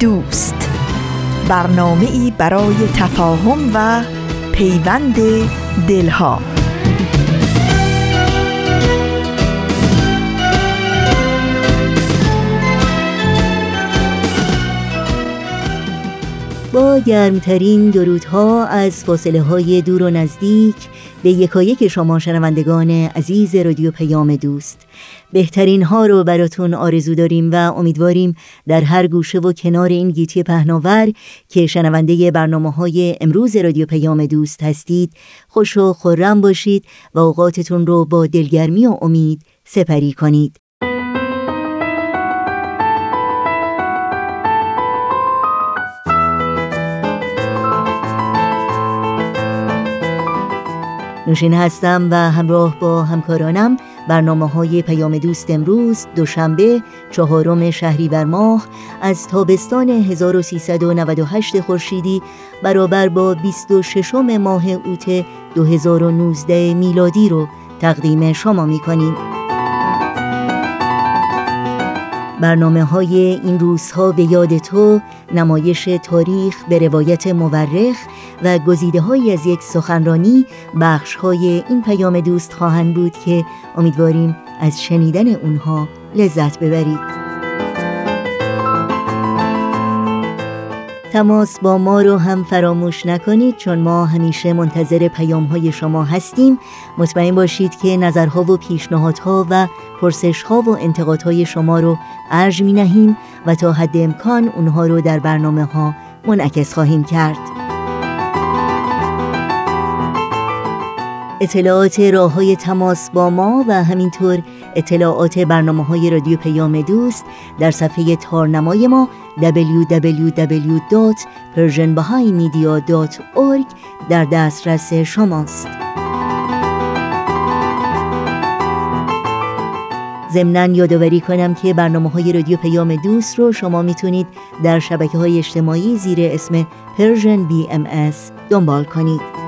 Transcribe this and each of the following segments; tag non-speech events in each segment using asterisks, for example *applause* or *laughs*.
دوست. برنامه ای برای تفاهم و پیوند دلها. با گرمترین درودها از فاصله های دور و نزدیک به یکایک شما شنوندگان عزیز رادیو پیام دوست. بهترین ها رو براتون آرزو داریم و امیدواریم در هر گوشه و کنار این گیتی پهناور که شنونده برنامه های امروز رادیو پیام دوست هستید خوش و خورم باشید و اوقاتتون رو با دلگرمی و امید سپری کنید. نوشین هستم و همراه با همکارانم برنامه های پیام دوست امروز دوشنبه چهارم شهریور ماه از تابستان 1398 خورشیدی برابر با 26 ماه اوت 2019 میلادی رو تقدیم شما می کنیم. برنامه های این روزها به یاد تو نمایش تاریخ به روایت مورخ و گزیده های از یک سخنرانی بخش های این پیام دوست خواهند بود که امیدواریم از شنیدن اونها لذت ببرید. تماس با ما رو هم فراموش نکنید چون ما همیشه منتظر پیام های شما هستیم. مطمئن باشید که نظرها و پیشنهادها و پرسشها و انتقادهای شما رو ارج می نهیم و تا حد امکان اونها رو در برنامه ها منعکس خواهیم کرد. اطلاعات راه های تماس با ما و همینطور اطلاعات برنامه های رادیو پیام دوست در صفحه تارنمای ما www.persianbahaimedia.org در دسترس شماست. ضمنا یادآوری کنم که برنامه های رادیو پیام دوست رو شما می‌تونید در شبکه های اجتماعی زیر اسم Persian BMS دنبال کنید.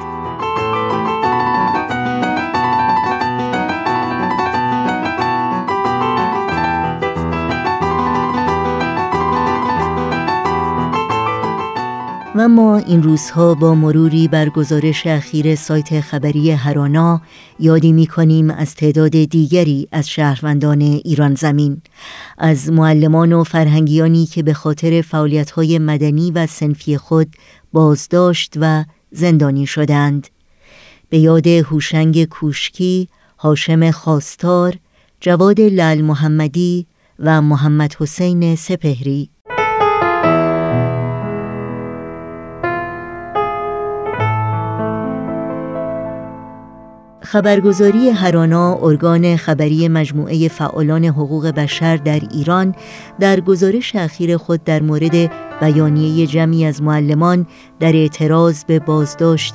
و ما این روزها با مروری بر گزارش اخیر سایت خبری هرانا یادی می کنیم از تعداد دیگری از شهروندان ایران زمین. از معلمان و فرهنگیانی که به خاطر فعالیت‌های مدنی و سنفی خود بازداشت و زندانی شدند. به یاد هوشنگ کوشکی، هاشم خواستار، جواد لال محمدی و محمد حسین سپهری. خبرگزاری هرانا ارگان خبری مجموعه فعالان حقوق بشر در ایران در گزارش اخیر خود در مورد بیانیه جمعی از معلمان در اعتراض به بازداشت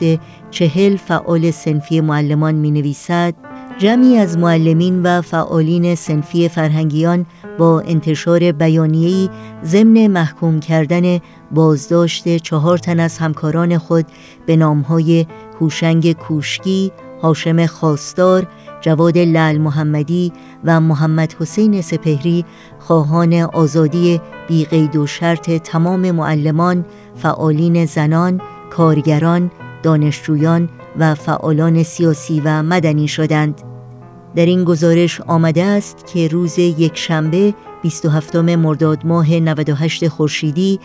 چهل فعال سنفی معلمان می نویسد جمعی از معلمین و فعالین سنفی فرهنگیان با انتشار بیانیه‌ای ضمن محکوم کردن بازداشت چهار تن از همکاران خود به نامهای هوشنگ کوشکی، هاشم خواستار، جواد لال محمدی و محمد حسین سپهری خواهان آزادی بیقید و شرط تمام معلمان، فعالین زنان، کارگران، دانشجویان و فعالان سیاسی و مدنی شدند. در این گزارش آمده است که روز یک شنبه 27 مرداد ماه 98 خورشیدی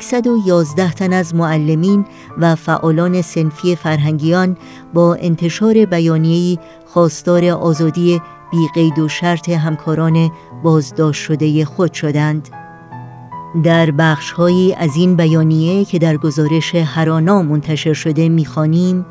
111 تن از معلمین و فعالان سنفی فرهنگیان با انتشار بیانیه‌ای خواستار آزادی بی قید و شرط همکاران بازداشت شده خود شدند. در بخشهایی از این بیانیه که در گزارش هرانا منتشر شده می‌خوانیم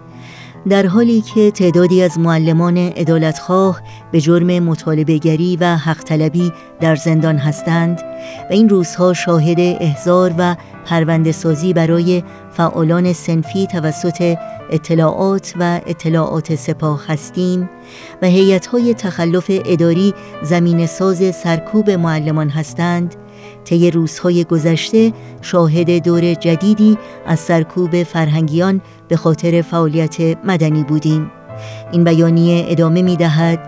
در حالی که تعدادی از معلمان عدالتخواه به جرم مطالبهگری و حق طلبی در زندان هستند و این روزها شاهد احزار و پرونده سازی برای فعالان سنفی توسط اطلاعات و اطلاعات سپاه هستیم و هیئت‌های تخلف اداری زمین ساز سرکوب معلمان هستند طی روزهای گذشته شاهد دور جدیدی از سرکوب فرهنگیان به خاطر فعالیت مدنی بودیم. این بیانیه ادامه می دهد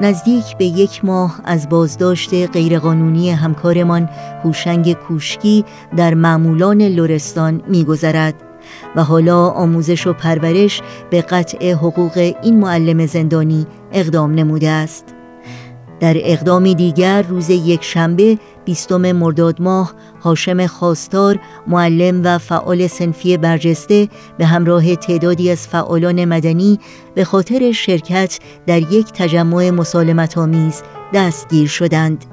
نزدیک به یک ماه از بازداشت غیرقانونی همکارمان هوشنگ کوشکی در معمولان لرستان میگذرد و حالا آموزش و پرورش به قطع حقوق این معلم زندانی اقدام نموده است. در اقدامی دیگر روز یک شنبه بیستم مرداد ماه هاشم خواستار معلم و فعال سنفی برجسته به همراه تعدادی از فعالان مدنی به خاطر شرکت در یک تجمع مسالمت آمیز دستگیر شدند.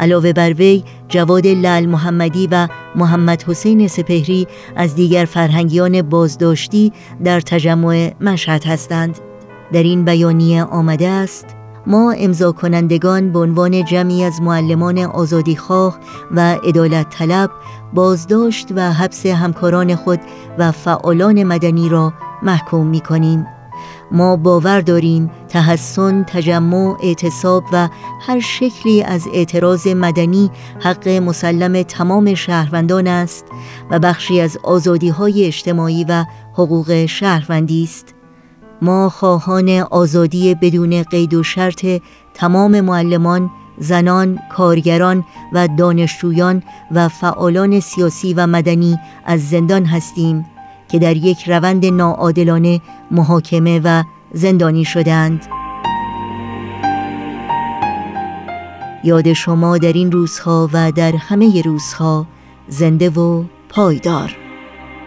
علاوه بر وی جواد لال محمدی و محمد حسین سپهری از دیگر فرهنگیان بازداشتی در تجمع مشهد هستند. در این بیانیه آمده است ما امضا کنندگان به عنوان جمعی از معلمان آزادیخواه و عدالت طلب بازداشت و حبس همکاران خود و فعالان مدنی را محکوم می کنیم. ما باور داریم تحسن، تجمع، اعتصاب و هر شکلی از اعتراض مدنی حق مسلم تمام شهروندان است و بخشی از آزادی های اجتماعی و حقوق شهروندی است. ما خواهان آزادی بدون قید و شرط تمام معلمان، زنان، کارگران و دانشجویان و فعالان سیاسی و مدنی از زندان هستیم که در یک روند ناعادلانه محاکمه و زندانی شدند. یاد شما در این روزها و در همه روزها زنده و پایدار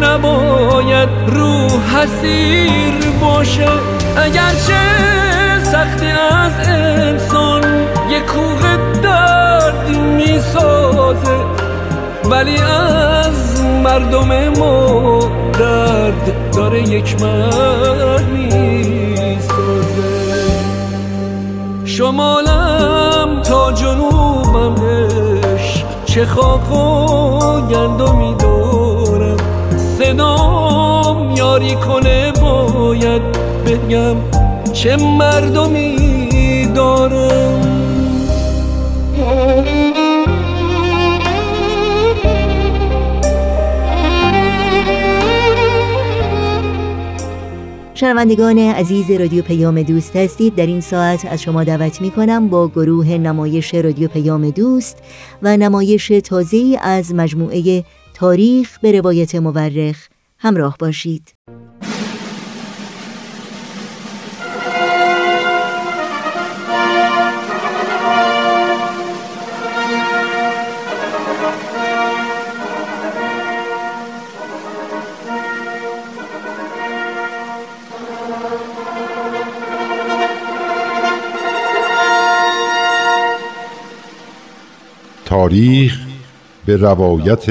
نباید رو حسیر باشه. اگرچه سختی از انسان یه کوه درد می‌سازه ولی از مردم ما درد داره یک مرد می‌سازه. شمالم تا جنوبم عشق چه خاک و گندمی صدام یاری کنه باید بگم چه مردمی دارم. شنوندگان عزیز رادیو پیام دوست هستید. در این ساعت از شما دعوت می کنم با گروه نمایش رادیو پیام دوست و نمایش تازه از مجموعه تاریخ به روایت مورخ همراه باشید. تاریخ به روایت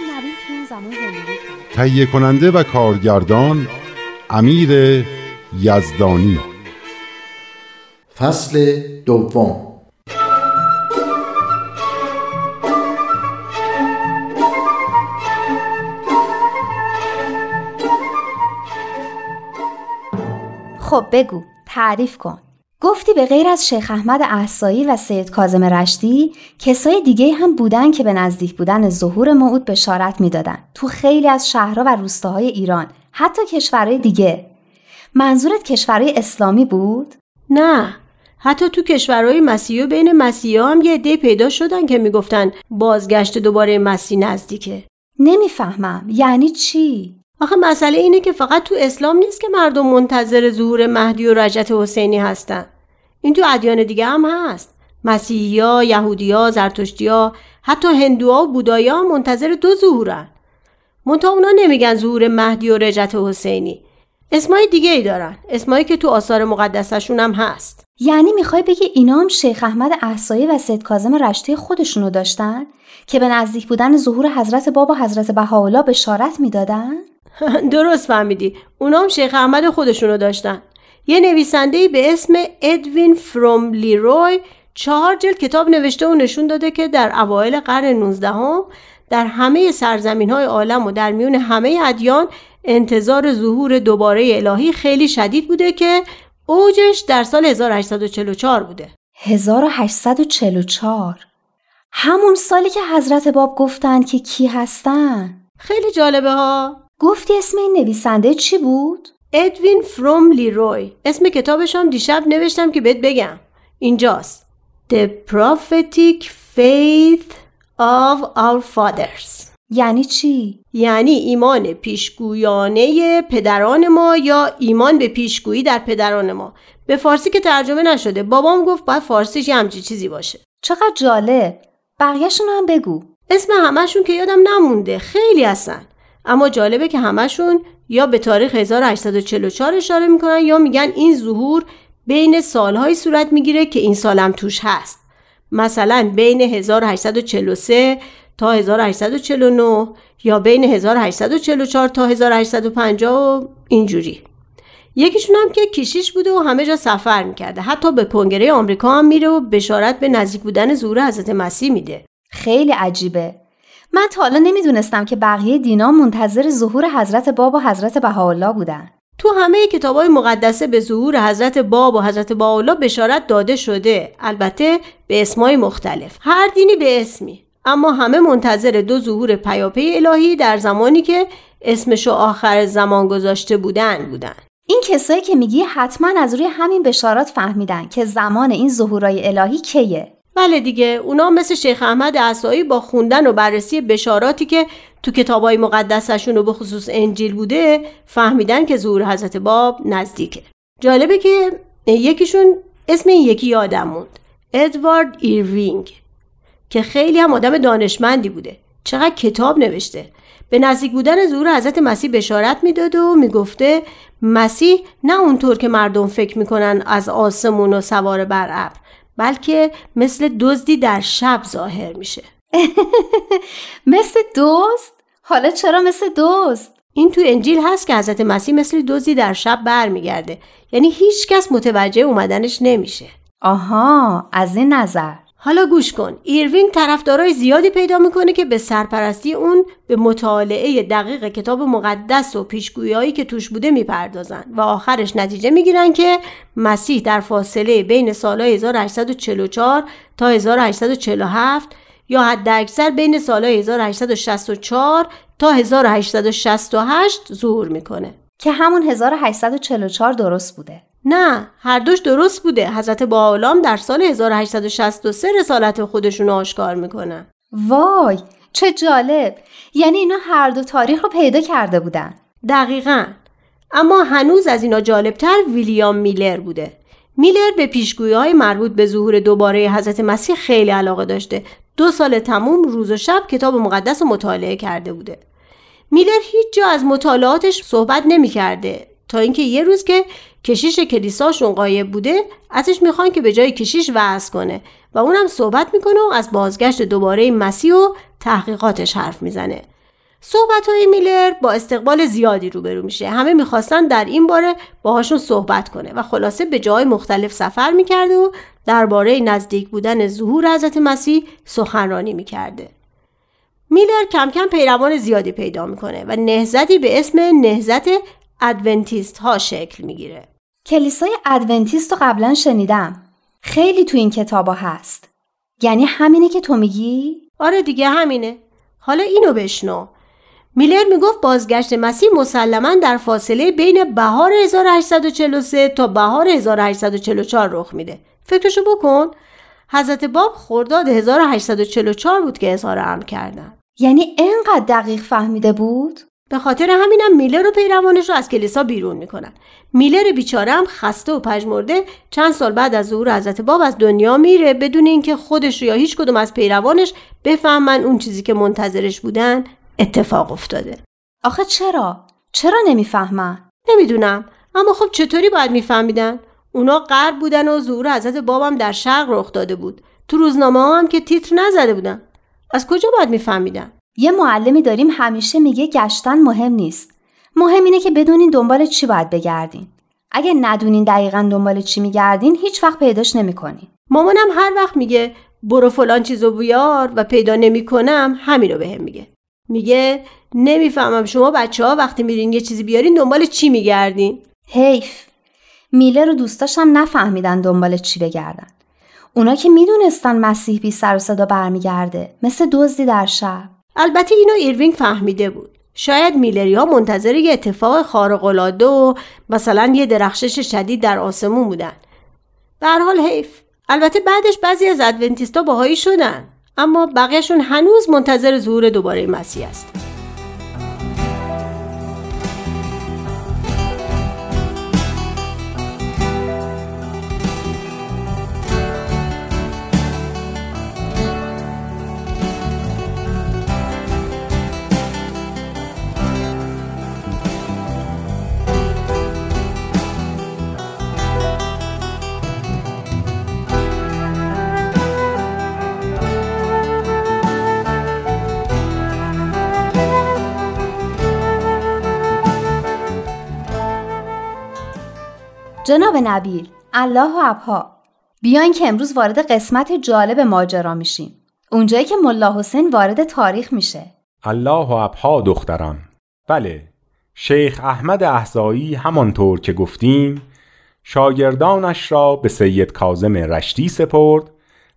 تهیه کننده و کارگردان امیر یزدانی. فصل دوم. خب بگو تعریف کن. گفتی به غیر از شیخ احمد احسایی و سید کازم رشتی کسای دیگه هم بودن که به نزدیک بودن ظهور موعود بشارت می‌دادن. تو خیلی از شهرها و روستاهای ایران. حتی کشورهای دیگه. منظورت کشورهای اسلامی بود؟ نه. حتی تو کشورهای مسیحی و بین مسیحی هم یه عده پیدا شدن که می‌گفتن بازگشت دوباره مسیح نزدیکه. نمی‌فهمم. یعنی چی؟ آخه مسئله اینه که فقط تو اسلام نیست که مردم منتظر ظهور مهدی و رجت حسینی هستن. این تو ادیان دیگه هم هست. مسیحیا، یهودیا، زرتشتیا، حتی هندوها و بودایا منتظر دو ظهورن. منتها اونا نمیگن ظهور مهدی و رجت حسینی. اسمای دیگه ای دارن. اسمایی که تو آثار مقدسشون هم هست. یعنی می‌خوای بگی اینا هم شیخ احمد احسایی و سید کازم رشته خودشونو داشتن؟ که به نزدیک بودن ظهور حضرت باب و حضرت بهاءالله بشارت می‌دادن؟ *laughs* درست فهمیدی. اونام شیخ احمد خودشونو داشتن. یه نویسنده به اسم ادوین فروم لیروی چهار جلد کتاب نوشته و نشون داده که در اوایل قرن 19 هم در همه سرزمین های عالم و در میون همه ادیان انتظار ظهور دوباره الهی خیلی شدید بوده که اوجش در سال 1844 بوده. 1844 همون سالی که حضرت باب گفتن که کی هستن. خیلی جالبه ها. گفتی اسم این نویسنده چی بود؟ ادوین فروم لیروی. اسم کتابش هم دیشب نوشتم که بهت بگم. اینجاست. The Prophetic Faith of Our Fathers. یعنی چی؟ یعنی ایمان پیشگویانه پدران ما یا ایمان به پیشگویی در پدران ما. به فارسی که ترجمه نشده. بابام گفت باید فارسیش یه همچی چیزی باشه. چقدر جالب. بقیهشون هم بگو. اسم همشون که یادم نمونده. خیلی هستن اما جالبه که همشون یا به تاریخ 1844 اشاره می‌کنن یا میگن این ظهور بین سالهایی صورت می‌گیره که این سالم توش هست. مثلا بین 1843 تا 1849 یا بین 1844 تا 1850 و اینجوری. یکیشون هم که کشیش بوده و همه جا سفر می‌کرده. حتی به کنگره آمریکا هم میره و بشارت به نزدیک بودن ظهور حضرت مسیح میده. خیلی عجیبه. من تا حالا نمی‌دونستم که بقیه دینا منتظر ظهور حضرت باب و حضرت بهاءالله بودن. تو همه کتابای مقدسه به ظهور حضرت باب و حضرت بهاءالله بشارت داده شده. البته به اسمای مختلف. هر دینی به اسمی. اما همه منتظر دو ظهور پیاپی الهی در زمانی که اسمشو آخر زمان گذاشته بودن بودن. این کسایی که میگی حتما از روی همین بشارات فهمیدن که زمان این ظهورای الهی کیه. بله دیگه اونا مثل شیخ احمد عصایی با خوندن و بررسی بشاراتی که تو کتابای مقدسشون و به خصوص انجیل بوده فهمیدن که ظهور حضرت باب نزدیکه. جالبه که یکیشون اسم این یکی یادم موند ادوارد ایروینگ که خیلی هم آدم دانشمندی بوده. چقدر کتاب نوشته. به نزدیک بودن ظهور حضرت مسیح بشارت می‌داده و می‌گفته مسیح نه اونطور که مردم فکر می‌کنن از آسمون و سوار بر ابر بلکه مثل دزدی در شب ظاهر میشه. *laughs* مثل دزد؟ حالا چرا مثل دزد؟ این تو انجیل هست که حضرت مسیح مثل دزدی در شب برمیگرده. یعنی هیچ کس متوجه اومدنش نمیشه. آها از این نظر. حالا گوش کن. ایروینگ طرفدارای زیادی پیدا می‌کنه که به سرپرستی اون به مطالعه دقیق کتاب مقدس و پیشگویایی که توش بوده می‌پردازن و آخرش نتیجه می‌گیرن که مسیح در فاصله بین سالهای 1844 تا 1847 یا حد اکثر بین سالهای 1864 تا 1868 ظهور می‌کنه. که همون 1844 درست بوده. نه هر دوش درست بوده. حضرت باولام در سال 1863 رسالت خودشون آشکار می‌کنن وای چه جالب. یعنی اینا هر دو تاریخ رو پیدا کرده بودن. دقیقا. اما هنوز از اینا جالبتر ویلیام میلر بوده. میلر به پیشگویی های مربوط به ظهور دوباره حضرت مسیح خیلی علاقه داشته. دو سال تموم روز و شب کتاب مقدس رو مطالعه کرده بوده. میلر هیچ جا از مطالعاتش صحبت نمی کرده تا اینکه یه روز که کشیش کلیساشون قایب بوده ازش می‌خوان که به جای کشیش وعظ کنه و اونم صحبت می‌کنه و از بازگشت دوباره مسیح و تحقیقاتش حرف می‌زنه. صحبت های میلر با استقبال زیادی روبرو میشه. همه می‌خواستن در این باره باهاشون صحبت کنه و خلاصه به جای مختلف سفر می‌کرده و درباره نزدیک بودن ظهور حضرت مسیح سخنرانی می‌کرده. میلر کم کم پیروان زیادی پیدا می‌کنه و نهضتی به اسم نهضت ادونتیست ها شکل می‌گیره. کلیسای ادونتیست رو قبلا شنیدم. خیلی تو این کتابا هست. یعنی همینه که تو میگی؟ آره دیگه همینه. حالا اینو بشنو. میلر می‌گفت بازگشت مسیح مسلما در فاصله بین بهار 1843 تا بهار 1844 رخ میده. فکرشو بکن. حضرت باب خرداد 1844 بود که اظهار امر کردن. یعنی انقدر دقیق فهمیده بود؟ به خاطر همینم میلر و پیروانش رو از کلیسا بیرون می‌کنن میلر بیچاره هم خسته و پژمرده چند سال بعد از ظهور حضرت باب از دنیا میره بدون اینکه خودش یا هیچ کدوم از پیروانش بفهمن اون چیزی که منتظرش بودن اتفاق افتاده آخه چرا؟ چرا نمی‌فهمن؟ نمی‌دونم اما خب چطوری باید میفهمیدن؟ اونا غرب بودن و ظهور حضرت بابم در شرق رخ داده بود تو روزنامه ها هم که تیتر نزده بودن از کجا باید میفهمیدن؟ یه معلمی داریم همیشه میگه گشتن مهم نیست. مهم اینه که بدونین دنبال چی باید بگردین. اگه ندونین دقیقا دنبال چی میگردین هیچ وقت پیداش نمی‌کنین. مامانم هر وقت میگه برو فلان چیزو بیار و پیدا نمی‌کنم همین رو بهم میگه. میگه نمی‌فهمم شما بچه ها وقتی میرین یه چیزی بیارین دنبال چی میگردین؟ حیف. میلر و دوستاشم نفهمیدن دنبال چی بگردن. اونا که می‌دونستن مسیح بی سر و صدا برمیگرده مثل دزدی در شب. البته اینو ایروینگ فهمیده بود. شاید میلری ها منتظر یه اتفاق خارق العاده و مثلا یه درخشش شدید در آسمون بودن. به حال حیف. البته بعدش بعضی از ادونتیستا باهایی شدن اما بقیهشون هنوز منتظر ظهور دوباره مسیح هستن جناب نبیل الله و ابها. بیاین که امروز وارد قسمت جالب ماجرا میشیم. اونجایی که ملا حسین وارد تاریخ میشه. الله و ابها دخترم بله شیخ احمد احزایی همانطور که گفتیم شاگردانش را به سید کازم رشتی سپرد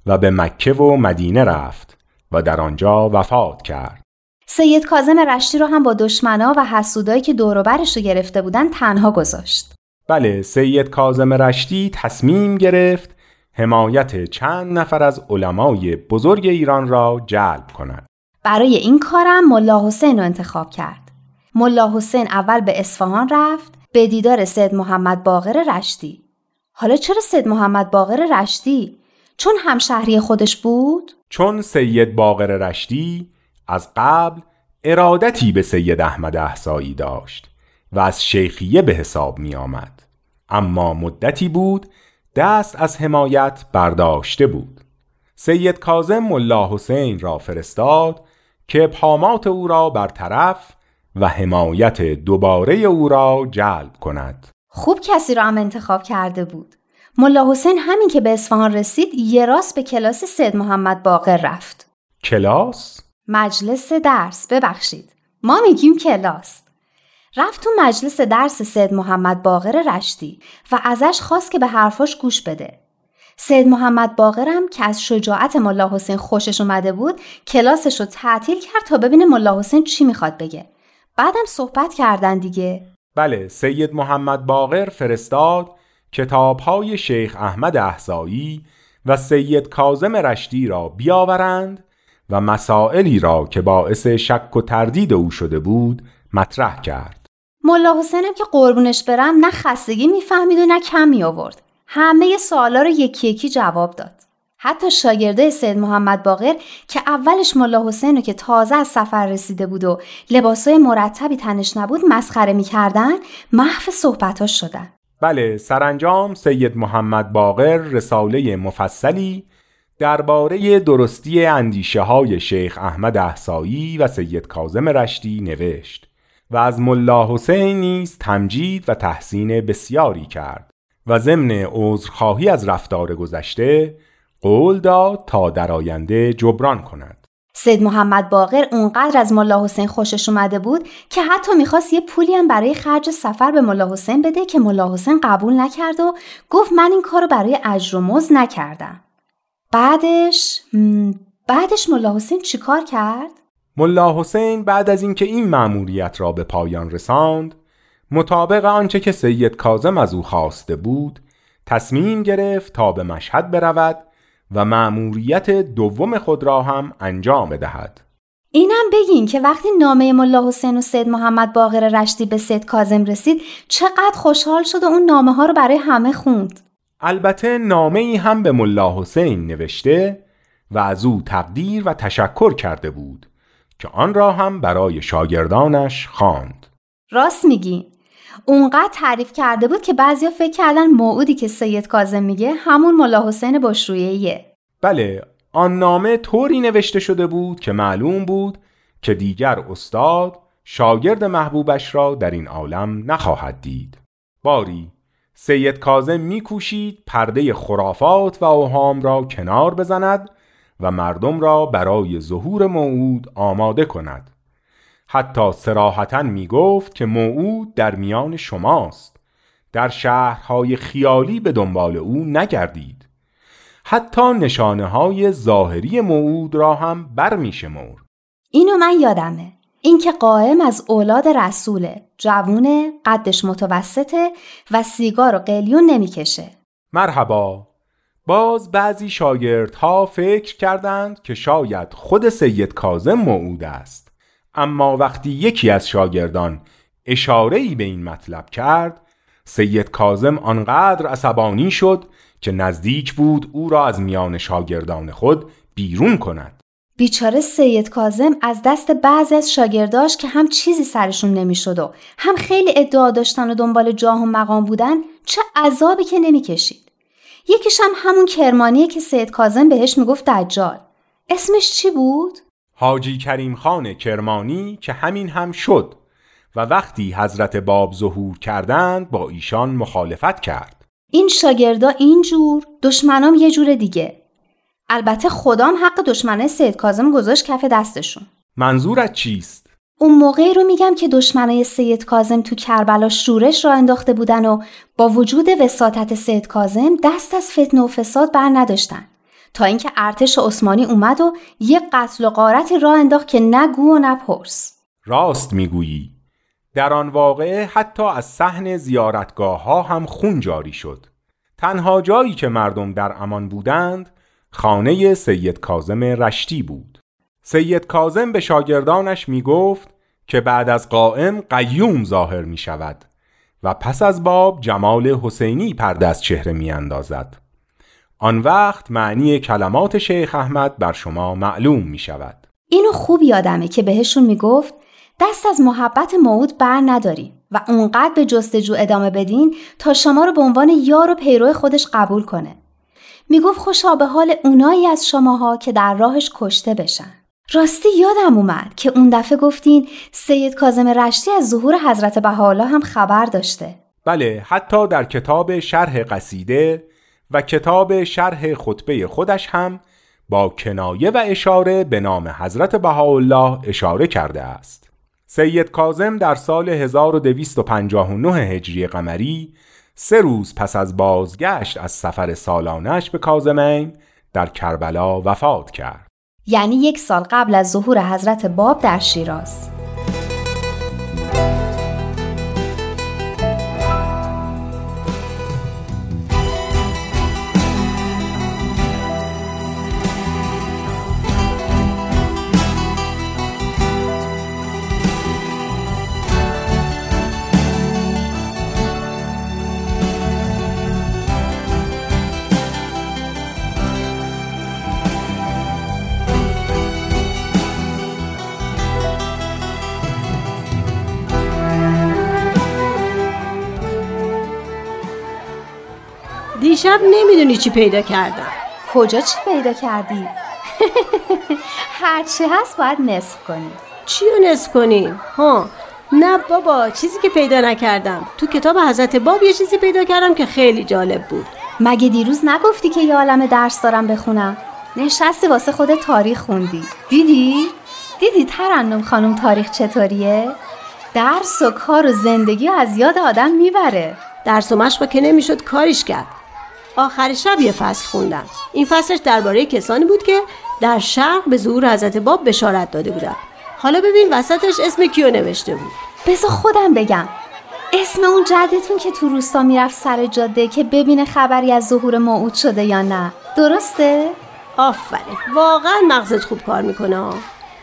و به مکه و مدینه رفت و در آنجا وفات کرد. سید کازم رشتی رو هم با دشمنا و حسودایی که دوروبرش رو گرفته بودن تنها گذاشت. بله سید کازم رشتی تصمیم گرفت حمایت چند نفر از علمای بزرگ ایران را جلب کند. برای این کارم ملا حسین رو انتخاب کرد. ملا حسین اول به اصفهان رفت به دیدار سید محمد باقر رشتی. حالا چرا سید محمد باقر رشتی؟ چون همشهری خودش بود؟ چون سید باقر رشتی از قبل ارادتی به سید احمد احسایی داشت. و از شیخیه به حساب می آمد. اما مدتی بود دست از حمایت برداشته بود. سید کازم ملا حسین را فرستاد که پامات او را برطرف و حمایت دوباره او را جلب کند. خوب کسی را هم انتخاب کرده بود. ملا حسین همین که به اصفهان رسید یه راست به کلاس سید محمد باقر رفت. کلاس؟ مجلس درس ببخشید. ما میگیم کلاس. رفت تو مجلس درس سید محمد باقر رشتی و ازش خواست که به حرفاش گوش بده. سید محمد باقرم که از شجاعت ملا حسین خوشش اومده بود کلاسش رو تعطیل کرد تا ببینه ملا حسین چی می‌خواد بگه. بعدم صحبت کردن دیگه. بله سید محمد باقر فرستاد کتابهای شیخ احمد احزایی و سید کازم رشتی را بیاورند و مسائلی را که باعث شک و تردید او شده بود مطرح کرد. ملا حسینم که قربونش برم نه خستگی می‌فهمید و نه کم می آورد. همه سوالا رو یکی یکی جواب داد. حتی شاگرده سید محمد باقر که اولش ملا حسین رو که تازه از سفر رسیده بود و لباسای مرتبی تنش نبود مسخره می‌کردن محو صحبتاش شدن. بله سرانجام سید محمد باقر رساله مفصلی درباره درستی اندیشه های شیخ احمد احسایی و سید کازم رشتی نوشت و از ملا حسین نیز تمجید و تحسین بسیاری کرد و ضمن عذرخواهی از رفتار گذشته قول داد تا در آینده جبران کند سید محمد باقر اونقدر از ملا حسین خوشش اومده بود که حتی می‌خواست یه پولی هم برای خرج سفر به ملا حسین بده که ملا حسین قبول نکرد و گفت من این کارو برای اجر و مز نکردم. بعدش بعدش ملا حسین چیکار کرد؟ ملا حسین بعد از اینکه این مأموریت را به پایان رساند مطابق آنچه که سید کازم از او خواسته بود تصمیم گرفت تا به مشهد برود و مأموریت دوم خود را هم انجام بدهد. اینم بگین که وقتی نامه ملا حسین و سید محمد باقر رشتی به سید کازم رسید چقدر خوشحال شد و اون نامه ها رو برای همه خوند. البته نامه ای هم به ملا حسین نوشته و از او تقدیر و تشکر کرده بود. که آن را هم برای شاگردانش خواند. راست میگی. اونقدر تعریف کرده بود که بعضیا فکر کردن موعودی که سید کازم میگه همون ملا حسین بشرویهیه بله آن نامه طوری نوشته شده بود که معلوم بود که دیگر استاد شاگرد محبوبش را در این عالم نخواهد دید. باری سید کازم میکوشید پرده خرافات و اوهام را کنار بزند و مردم را برای ظهور موعود آماده کند. حتی سراحتا می گفت که موعود در میان شماست. در شهرهای خیالی به دنبال او نگردید. حتی نشانه های ظاهری موعود را هم بر می شمور. اینو من یادمه. اینکه قائم از اولاد رسوله جوونه قدش متوسطه و سیگار و قلیون نمی‌کشه. مرحبا. باز بعضی شاگردها فکر کردند که شاید خود سید کازم موعود است. اما وقتی یکی از شاگردان اشاره ای به این مطلب کرد سید کازم آنقدر عصبانی شد که نزدیک بود او را از میان شاگردان خود بیرون کند. بیچاره سید کازم از دست بعضی از شاگرداش که هم چیزی سرشون نمی‌شد و هم خیلی ادعا داشتن و دنبال جاه و مقام بودن چه عذابی که نمی‌کشید. یکیش هم همون کرمانیه که سید کازم بهش می‌گفت دجال اسمش چی بود؟ حاجی کریم خان کرمانی که همین هم شد و وقتی حضرت باب ظهور کردند با ایشان مخالفت کرد این شاگردا اینجور دشمنام یه جور دیگه البته خدام حق دشمنه سید کازم گذاشت کف دستشون منظورت چیست؟ اون موقعی رو میگم که دشمنای سید کازم تو کربلا شورش را انداخته بودن و با وجود وساطت سید کازم دست از فتنه و فساد بر نداشتن. تا اینکه ارتش عثمانی اومد و یه قتل و غارتی راه انداخت که نگو و نپرس راست می‌گویی. در آن واقعه حتی از صحن زیارتگاه ها هم خون جاری شد. تنها جایی که مردم در امان بودند خانه سید کازم رشتی بود. سید کازم به شاگردانش می گفت که بعد از قائم قیوم ظاهر می شود و پس از باب جمال حسینی پرده از چهره می اندازد. آن وقت معنی کلمات شیخ احمد بر شما معلوم می شود. اینو خوب یادمه که بهشون می گفت دست از محبت موعود بر نداریم و اونقدر به جستجو ادامه بدین تا شما رو به عنوان یار و پیرو خودش قبول کنه. می‌گفت خوشا به حال اونایی از شماها که در راهش کشته بشن. راستی یادم اومد که اون دفعه گفتین سید کازم رشتی از ظهور حضرت بهاءالله هم خبر داشته. بله حتی در کتاب شرح قصیده و کتاب شرح خطبه خودش هم با کنایه و اشاره به نام حضرت بهاءالله اشاره کرده است. سید کازم در سال 1259 هجری قمری سه روز پس از بازگشت از سفر سالانش به کازمین در کربلا وفات کرد. یعنی یک سال قبل از ظهور حضرت باب در شیراز. دیشب نمی‌دونی چی پیدا کردم کجا چی پیدا کردی؟ *laughs* هرچی هست باید نصف کنی چی رو نصف کنیم؟ ها نه بابا چیزی که پیدا نکردم تو کتاب حضرت باب یه چیزی پیدا کردم که خیلی جالب بود مگه دیروز نگفتی که یه عالم درس دارم بخونم؟ نشستی واسه خود تاریخ خوندی دیدی؟ دیدی ترنم خانم تاریخ چطوریه؟ درس و کار و زندگی از یاد آدم می‌بره درس و مشق که نمی‌شد کاریش کرد آخر شب یه فصل خوندم. این فصلش درباره کسانی بود که در شرق به ظهور حضرت باب بشارت داده بودن حالا ببین وسطش اسم کیو نوشته بود. بذار خودم بگم. اسم اون جدتون که تو روستا می‌رفت سر جاده که ببینه خبری از ظهور موعود شده یا نه. درسته؟ آفرین. واقعا مغزت خوب کار می‌کنه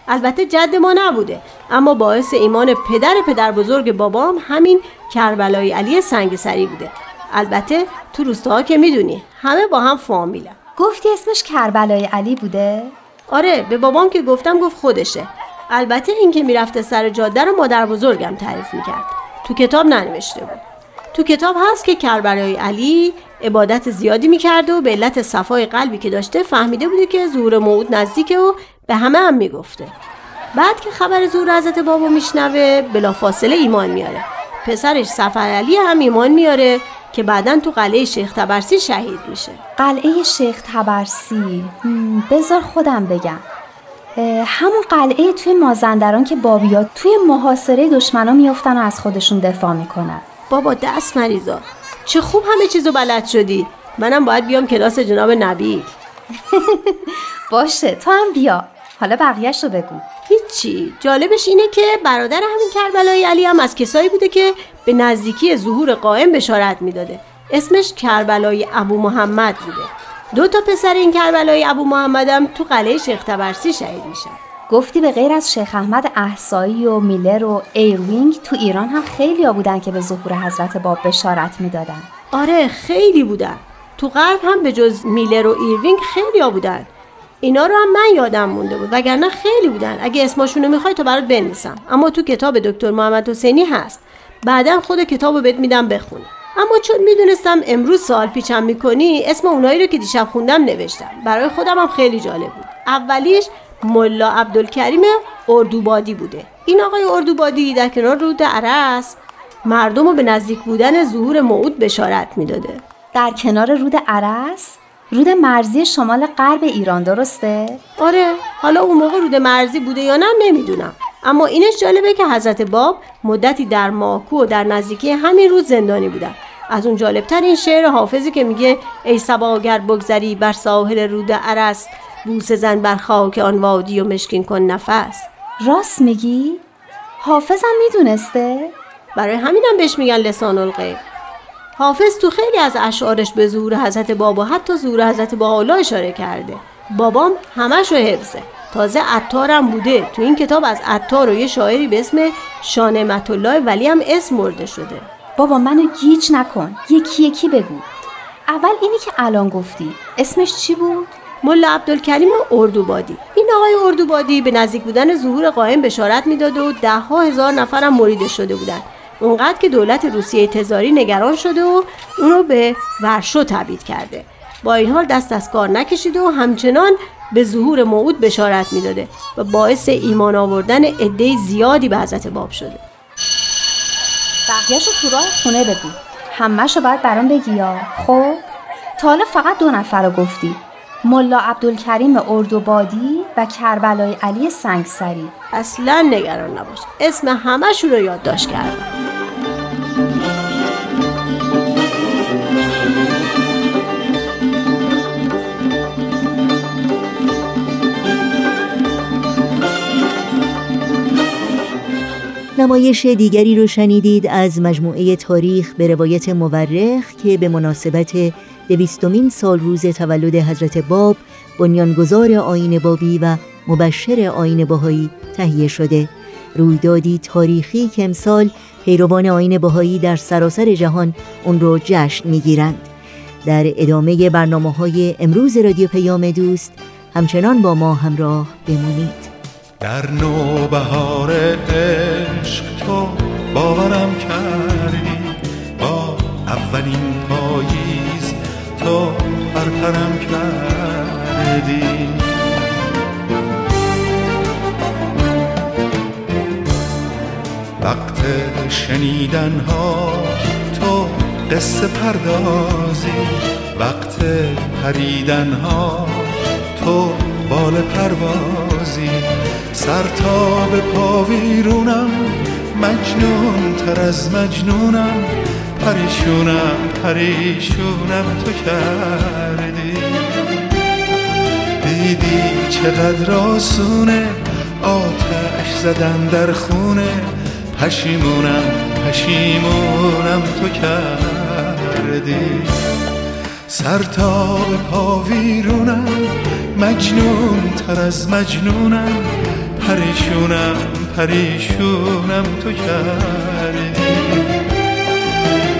البته جد ما نبوده اما باعث ایمان پدر پدر بزرگ بابام همین کربلای علی سنگ بوده. البته تو روستاها که می‌دونی همه با هم فامیلن. گفتی اسمش کربلای علی بوده؟ آره به بابام که گفتم گفت خودشه. البته این که می‌رفته سر جاده رو مادر بزرگم تعریف می‌کرد. تو کتاب ننوشته بود. تو کتاب هست که کربلای علی عبادت زیادی می‌کرده و به علت صفای قلبی که داشته فهمیده بوده که زور موعود نزدیکه و به همه هم می‌گفته. بعد که خبر زور حضرت بابا میشنوه بلافاصله ایمان میاره. پسرش سفر علی هم ایمان میاره. که بعدا تو قلعه شیخ تبرسی شهید میشه. قلعه شیخ تبرسی؟ بذار خودم بگم. همون قلعه توی مازندران که بابیات توی محاصره دشمنا میفتن و از خودشون دفاع می‌کنن. بابا دست مریضا چه خوب همه چیزو بلد شدی. منم باید بیام کلاس جناب نبی *laughs* باشه تو هم بیا. حالا بقیهش رو بگو. هیچی. جالبش اینه که برادر همین کربلای علی هم از کسایی بوده که به نزدیکی ظهور قائم بشارت می‌داده. اسمش کربلای ابو محمد بوده. دو تا پسر این کربلای ابو محمدم تو قلعه شیخ طبرسی شهید میشن. گفتی به غیر از شیخ احمد احسایی و میلر و ایروینگ تو ایران هم خیلی ها بودن که به ظهور حضرت باب بشارت می‌دادن. آره خیلی بودن. تو غرب هم به جز میلر و ایروینگ خیلی ها بودن. اینا رو هم من یادم مونده بود وگرنه خیلی بودن. اگه اسمشونو می‌خوای تو برات بنویسم. اما تو کتاب دکتر محمد حسینی هست. بعدا خود کتابو بهت میدم بخون. اما چون می‌دونستم امروز سوال پیچم می‌کنی اسم اونایی رو که دیشب خوندم نوشتم. برای خودم هم خیلی جالب بود. اولیش ملا عبدالکریم اردوبادی بوده. این آقای اردوبادی در کنار رود ارس مردم رو به نزدیک بودن ظهور موعود بشارت می‌داده. در کنار رود عرس؟ رود مرزی شمال غرب ایران درسته؟ آره حالا اون موقع رود مرزی بوده یا نه نمی‌دونم اما اینش جالبه که حضرت باب مدتی در ماکو و در نزدیکی همین رود زندانی بودن از اون جالبتر این شعر حافظی که میگه ای سبا اگر بگذری بر ساحل رود عرس بوس زن بر خاک آن وادی و مشکین کن نفس راست میگی؟ حافظم می‌دونسته؟ برای همینم بهش میگن لسان الغیب حافظ تو خیلی از اشعارش به ظهور حضرت بابا حتی ظهور حضرت بالا اشاره کرده. بابام همش رو حفظه. تازه عطارم بوده. تو این کتاب از عطار و یه شاعری به اسم شانمت الله ولی هم اسم مرده شده. بابا منو گیج نکن. یکی یکی بگو. اول اینی که الان گفتی. اسمش چی بود؟ ملا عبدالکریم اردوبادی. این آقای اردوبادی به نزدیک بودن ظهور قائم بشارت می‌داد و ده ها هزار نفرم مرید شده بودند اونقدر که دولت روسیه تزاری نگران شده و اونو به ورشو تبعید کرده. با این حال دست از کار نکشیده و همچنان به ظهور موعود بشارت می‌داده و باعث ایمان آوردن عده زیادی به حضرت باب شده. بقیهشو تو راه خونه بگو. همهشو باید برام بگی یا. خب؟ تا حالا فقط دو نفر رو گفتی. ملا عبدالکریم اردوبادی و کربلای علی سنگسری. اصلا نگران نباش. اسم همهشون رو یادداشت کردم. نمایش دیگری رو شنیدید از مجموعه تاریخ به روایت مورخ که به مناسبت دویستمین سال روز تولد حضرت باب بنیانگذار آین بابی و مبشر آین باهایی تهیه شده. رویدادی تاریخی که امسال پیروان آین باهایی در سراسر جهان اون رو جشن می‌گیرند. در ادامه برنامه های امروز رادیو پیام دوست همچنان با ما همراه بمونید. در نوبهار عشق تو باورم کردی. با اولین پاییز تو پرپرم کردی. وقت شنیدن ها تو قصه پردازی. وقت پریدن ها تو بال پروازی. سر تا به پاویرونم مجنون تر از مجنونم. پریشونم پریشونم تو کردی. دیدی چقدر آسونه. آتش زدن در خونه. پشیمونم پشیمونم تو کردی. سر تا به پاویرونم مجنون تر از مجنونم. پریشونم پریشونم تو کردی.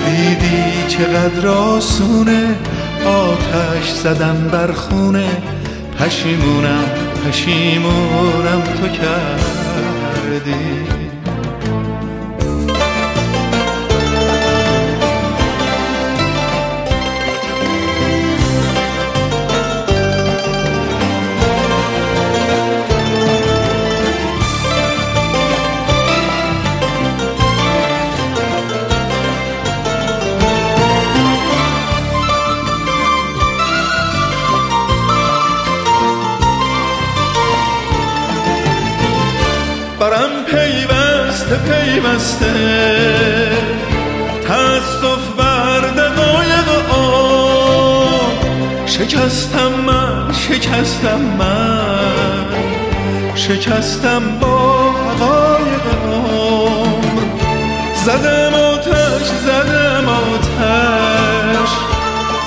دیدی چقدر آسونه آتش زدن بر خونه. پشیمونم پشیمونم تو کردی. پیوسته تاسف بر دقایق آن. شکستم من شکستم من. شکستم با حقایق عمر زدم آتش زدم آتش.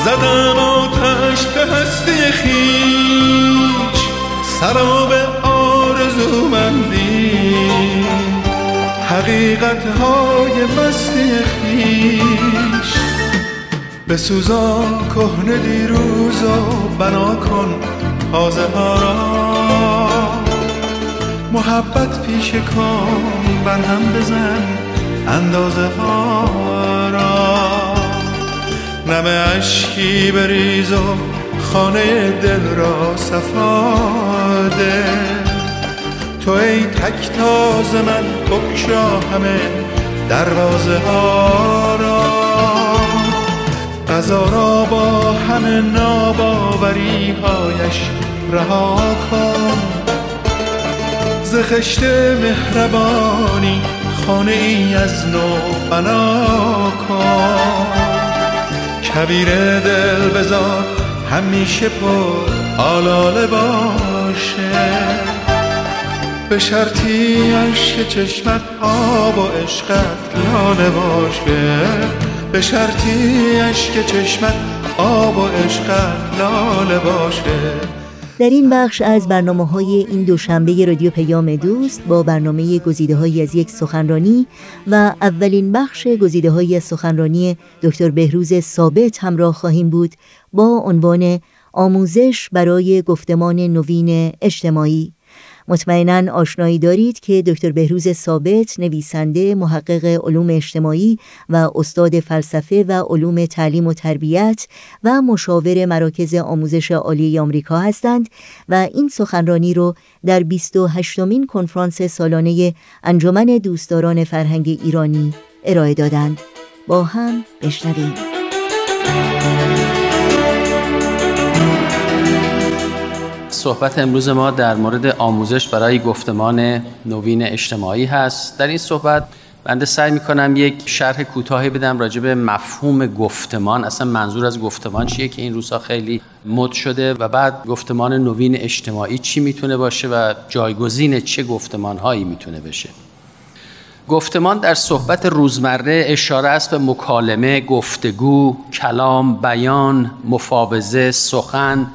زدم آتش به هستی خیش. سراب آرزو مندی. حقیقت های مستی خیش. به سوزان کهن دیروز و بنا کن تازه ها را. محبت پیش کن بر هم بزن اندازه ها را. نم اشکی بریز و خانه دل را صفاده تو ای تک تاز من بکشا همه دروازه ها را. قضا را با همه ناباوری هایش رها کن. ز مهربانی خانه ای از نو بنا کن. کبیر دل بزار همیشه پر آلاله باشه. به شرطی عشق چشمت آب و عشقت لاله باشه. به شرطی عشق چشمت آب و عشقت لاله باشه. در این بخش از برنامه های این دوشنبه رادیو پیام دوست با برنامه گزیده های از یک سخنرانی و اولین بخش گزیده های سخنرانی دکتر بهروز ثابت همراه خواهیم بود با عنوان آموزش برای گفتمان نوین اجتماعی. مطمئنا آشنایی دارید که دکتر بهروز ثابت نویسنده محقق علوم اجتماعی و استاد فلسفه و علوم تعلیم و تربیت و مشاور مراکز آموزش عالی آمریکا هستند و این سخنرانی رو در 28 مین کنفرانس سالانه انجمن دوستداران فرهنگ ایرانی ارائه دادند. با هم بشنویم. صحبت امروز ما در مورد آموزش برای گفتمان نوین اجتماعی هست. در این صحبت بنده سعی می‌کنم یک شرح کوتاهی بدم راجع به مفهوم گفتمان. اصلا منظور از گفتمان چیه که این روزها خیلی مد شده و بعد گفتمان نوین اجتماعی چی می‌تونه باشه و جایگزین چه گفتمان هایی می‌تونه بشه. گفتمان در صحبت روزمره اشاره است به مکالمه، گفتگو، کلام، بیان، مفاوضه، سخن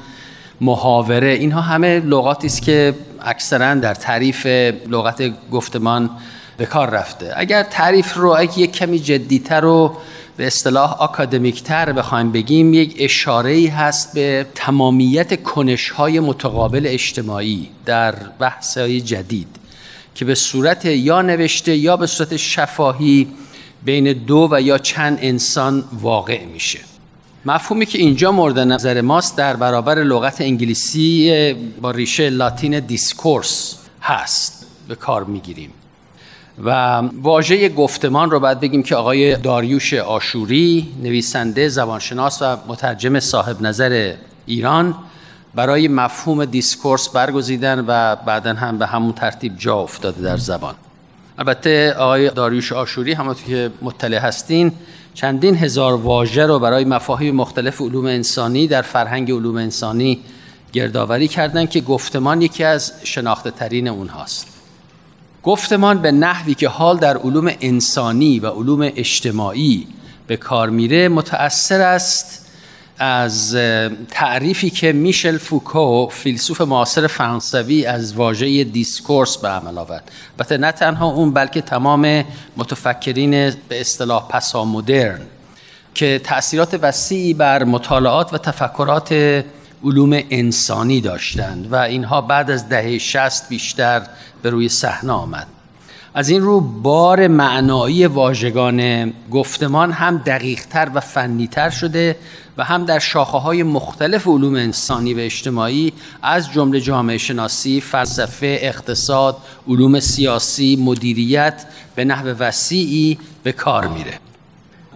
محاوره. اینها همه لغاتی است که اکثرا در تعریف لغت گفتمان به کار رفته. اگر تعریف رو اگه یک کمی جدیتر و به اصطلاح آکادمیک‌تر بخوایم بگیم یک اشاره ای هست به تمامیت کنش های متقابل اجتماعی در بحث های جدید که به صورت یا نوشته یا به صورت شفاهی بین دو و یا چند انسان واقع میشه. مفهومی که اینجا مورد نظر ماست در برابر لغت انگلیسی با ریشه لاتین discourse هست به کار می‌گیریم. و واژه گفتمان رو باید بگیم که آقای داریوش آشوری نویسنده زبانشناس و مترجم صاحب نظر ایران برای مفهوم دیسکورس برگزیدن و بعدا هم به همون ترتیب جا افتاده در زبان. البته آقای داریوش آشوری همونطور که مطلع هستین چندین هزار واژه رو برای مفاهیم مختلف علوم انسانی در فرهنگ علوم انسانی گردآوری کردن که گفتمان یکی از شناخته ترین اونهاست. گفتمان به نحوی که حال در علوم انسانی و علوم اجتماعی به کار میره متأثر است از تعریفی که میشل فوکو فیلسوف معاصر فرانسوی از واژه discourse به عمل آورد. البته نه تنها اون بلکه تمام متفکرین به اصطلاح پسا مدرن که تأثیرات وسیعی بر مطالعات و تفکرات علوم انسانی داشتند و اینها بعد از دهه شست بیشتر به روی صحنه آمد. از این رو بار معنایی واژگان گفتمان هم دقیقتر و فنیتر شده و هم در شاخه های مختلف علوم انسانی و اجتماعی از جمله جامعه شناسی، فلسفه، اقتصاد، علوم سیاسی، مدیریت به نحو وسیعی به کار میره.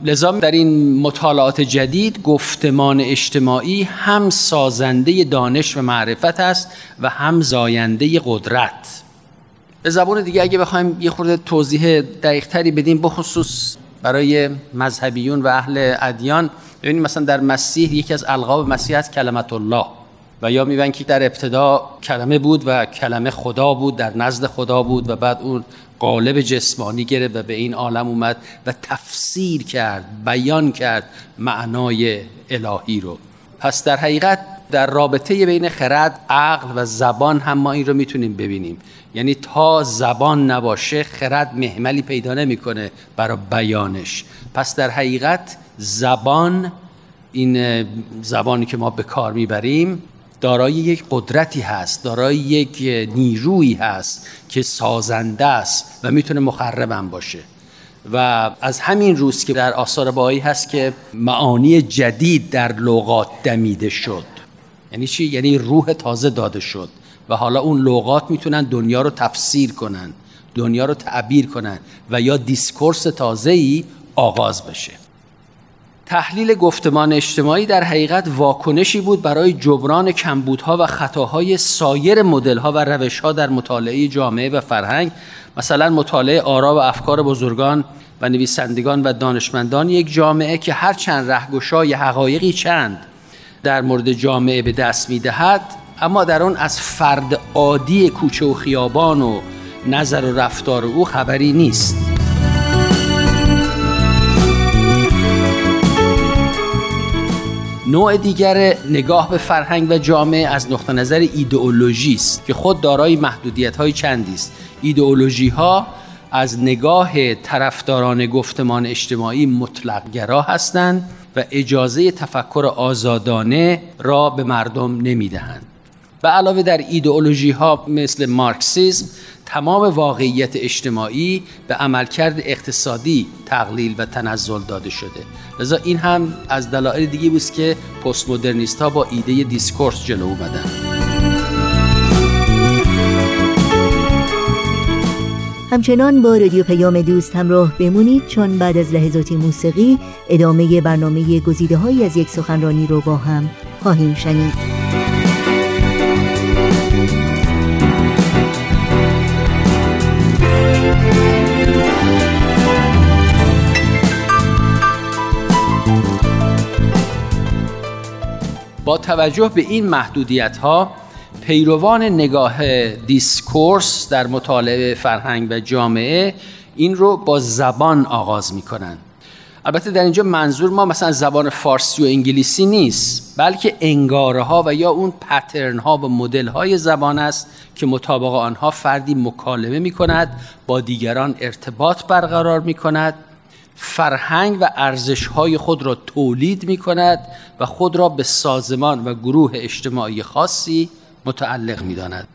لذا در این مطالعات جدید گفتمان اجتماعی هم سازنده دانش و معرفت است و هم زاینده قدرت به زبان دیگه اگه بخوایم یه خورده توضیح دقیق تری بدیم بخصوص برای مذهبیون و اهل ادیان ببینید مثلا در مسیح یکی از القاب مسیح از کلمت الله. و یا میبین که در ابتدا کلمه بود و کلمه خدا بود در نزد خدا بود و بعد اون قالب جسمانی گرفت و به این عالم اومد و تفسیر کرد بیان کرد معنای الهی رو. پس در حقیقت در رابطه بین خرد عقل و زبان هم ما این رو می‌تونیم ببینیم. یعنی تا زبان نباشه خرد محملی پیدا نمی‌کنه برای بیانش. پس در حقیقت زبان این زبانی که ما به کار می‌بریم دارای یک قدرتی هست دارای یک نیرویی هست که سازنده است و می‌تونه مخربم باشه. و از همین روست که در آثار بهایی هست که معانی جدید در لغات دمیده شد. یعنی چی؟ یعنی روح تازه داده شد. و حالا اون لغات می‌تونن دنیا رو تفسیر کنن دنیا رو تعبیر کنن و یا discourse تازه‌ای آغاز بشه. تحلیل گفتمان اجتماعی در حقیقت واکنشی بود برای جبران کمبودها و خطاهای سایر مدلها و روشها در مطالعه جامعه و فرهنگ. مثلا مطالعه آرا و افکار بزرگان و نویسندگان و دانشمندان یک جامعه که هر چند رهگشای حقایقی چند در مورد جامعه به دست می‌دهد اما در آن از فرد عادی کوچه و خیابان و نظر و رفتار او خبری نیست. نوع دیگر نگاه به فرهنگ و جامعه از نقطه نظر ایدئولوژی است که خود دارای محدودیت های چندی است. ایدئولوژی ها از نگاه طرفداران گفتمان اجتماعی مطلق گرا هستند و اجازه تفکر آزادانه را به مردم نمی‌دهند. و علاوه در ایدئولوژی ها مثل مارکسیزم تمام واقعیت اجتماعی به عملکرد اقتصادی تقلیل و تنزل داده شده. لذا این هم از دلایل دیگه بود که پست مدرنیست ها با ایده discourse جلو اومدن. همچنان با رادیو پیام دوست همراه بمونید چون بعد از لحظات موسیقی ادامه برنامه گزیده هایی از یک سخنرانی رو با هم خواهیم شنید. با توجه به این محدودیت ها پیروان نگاه discourse در مطالعه فرهنگ و جامعه این رو با زبان آغاز می کنند البته در اینجا منظور ما مثلا زبان فارسی و انگلیسی نیست بلکه انگاره ها و یا اون pattern ها و مدل های زبان است که مطابق آنها فردی مکالمه می کند با دیگران ارتباط برقرار می کند فرهنگ و ارزش های خود را تولید می کند و خود را به سازمان و گروه اجتماعی خاصی متعلق می داند.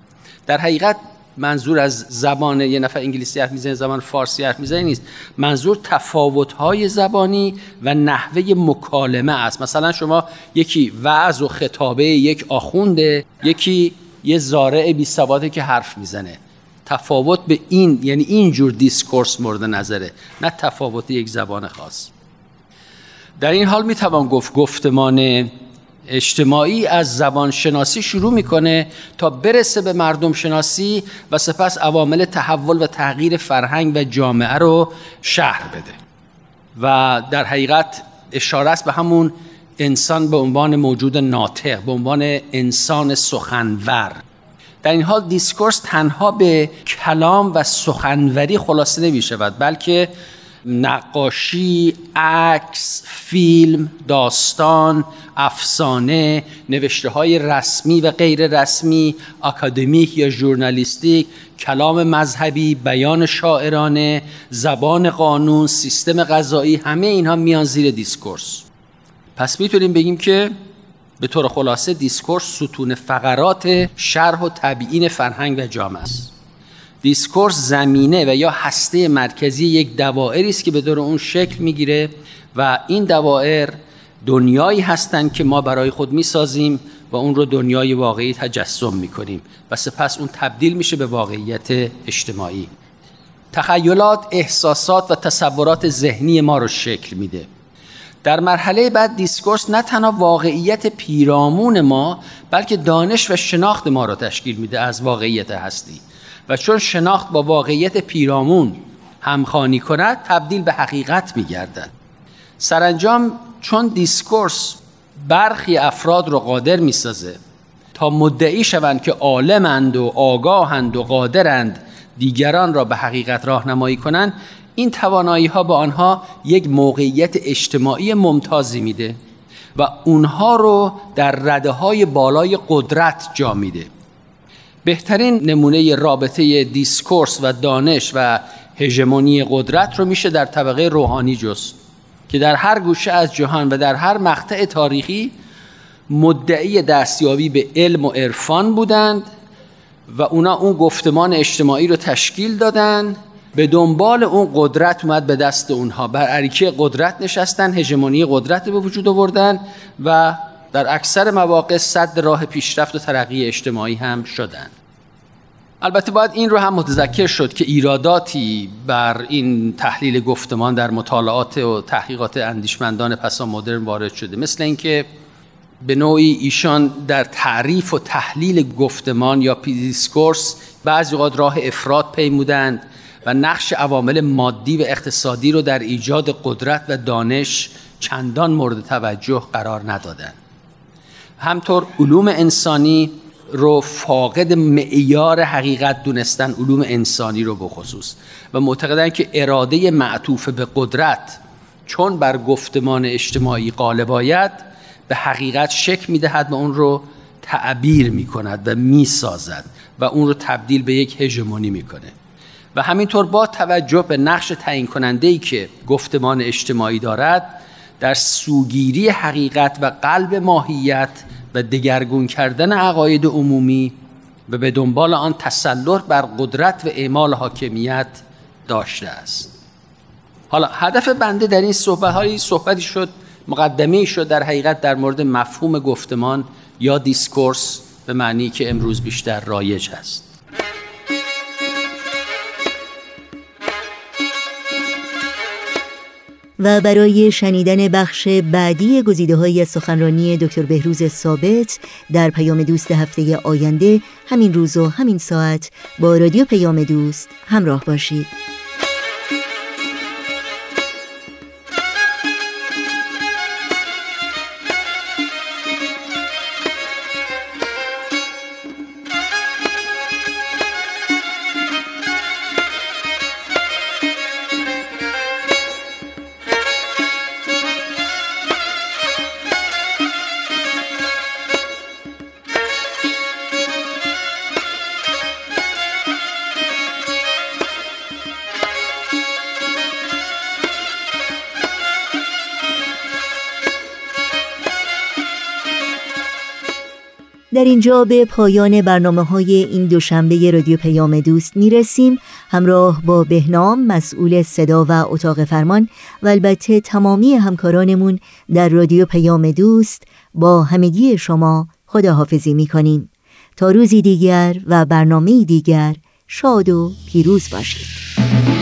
در حقیقت منظور از زبان یه نفر انگلیسی حرف می‌زنه زبان فارسی حرف می‌زنه نیست. منظور تفاوت های زبانی و نحوه مکالمه است. مثلا شما یکی وعظ و خطابه یک آخونده یکی یه زارع بی که حرف می‌زنه. تفاوت به این یعنی اینجور discourse مورد نظره نه تفاوت یک زبان خاص. در این حال می‌توان گفت گفتمان اجتماعی از زبان شناسی شروع می‌کنه تا برسه به مردم شناسی و سپس عوامل تحول و تغییر فرهنگ و جامعه رو شرح بده. و در حقیقت اشاره است به همون انسان به عنوان موجود ناطق به عنوان انسان سخنور. در این حال discourse تنها به کلام و سخنوری خلاصه نمی شود بلکه نقاشی، عکس، فیلم، داستان، افسانه، نوشته های رسمی و غیر رسمی، اکادمیک یا journalistic، کلام مذهبی، بیان شاعرانه، زبان قانون، سیستم غذایی همه اینها میان زیر discourse. پس می‌تونیم بگیم که به طور خلاصه discourse ستون فقرات شرح و تبیین فرهنگ و جامعه است. discourse زمینه و یا هسته مرکزی یک دوائری است که به دور اون شکل می‌گیره و این دوائر دنیایی هستند که ما برای خود می‌سازیم و اون رو دنیای واقعی تجسم می‌کنیم و سپس اون تبدیل میشه به واقعیت اجتماعی. تخیلات، احساسات و تصورات ذهنی ما رو شکل میده. در مرحله بعد discourse نه تنها واقعیت پیرامون ما بلکه دانش و شناخت ما را تشکیل میده از واقعیت هستی. و چون شناخت با واقعیت پیرامون همخانی کند تبدیل به حقیقت میگردد. سرانجام چون دیسکورس برخی افراد را قادر می‌سازه تا مدعی شوند که عالمند و آگاهند و قادرند دیگران را به حقیقت راهنمایی کنند این توانایی ها به آنها یک موقعیت اجتماعی ممتازی میده و اونها رو در رده های بالای قدرت جا میده. بهترین نمونه رابطه دیسکورس و دانش و هژمونی قدرت رو میشه در طبقه روحانی جست که در هر گوشه از جهان و در هر مقطع تاریخی مدعی دستیابی به علم و عرفان بودند و اونا اون گفتمان اجتماعی رو تشکیل دادن. به دنبال اون قدرت اومد به دست اونها. بر عریکه قدرت نشستن هژمونی قدرت به وجود آوردن و در اکثر مواقع سد راه پیشرفت و ترقی اجتماعی هم شدند البته باید این رو هم متذکر شد که ایراداتی بر این تحلیل گفتمان در مطالعات و تحقیقات اندیشمندان پسا مدرن وارد شده. مثل اینکه به نوعی ایشان در تعریف و تحلیل گفتمان یا discourse بعضی اوقات راه افراط پیمودند و نقش عوامل مادی و اقتصادی رو در ایجاد قدرت و دانش چندان مورد توجه قرار ندادند. همطور علوم انسانی رو فاقد معیار حقیقت دونستن علوم انسانی رو بخصوص. و معتقدن که اراده معطوف به قدرت چون بر گفتمان اجتماعی غالب آید به حقیقت شک می‌دهد و اون رو تعبیر می‌کند و می‌سازد و اون رو تبدیل به یک هژمونی می‌کنه. و همینطور با توجه به نقش تعیین کننده ای که گفتمان اجتماعی دارد در سوگیری حقیقت و قلب ماهیت و دگرگون کردن عقاید عمومی و به دنبال آن تسلط بر قدرت و اعمال حاکمیت داشته است. حالا هدف بنده در این صحبت هایی صحبتی شد مقدمه شد در حقیقت در مورد مفهوم گفتمان یا discourse به معنی که امروز بیشتر رایج است و برای شنیدن بخش بعدی گزیده های سخنرانی دکتر بهروز ثابت در پیام دوست هفته آینده همین روز و همین ساعت با رادیو پیام دوست همراه باشید. اینجا به پایان برنامه های این دوشنبه رادیو پیام دوست می رسیم همراه با بهنام مسئول صدا و اتاق فرمان و البته تمامی همکارانمون در رادیو پیام دوست با همگی شما خداحافظی می کنیم تا روزی دیگر و برنامه دیگر شاد و پیروز باشید.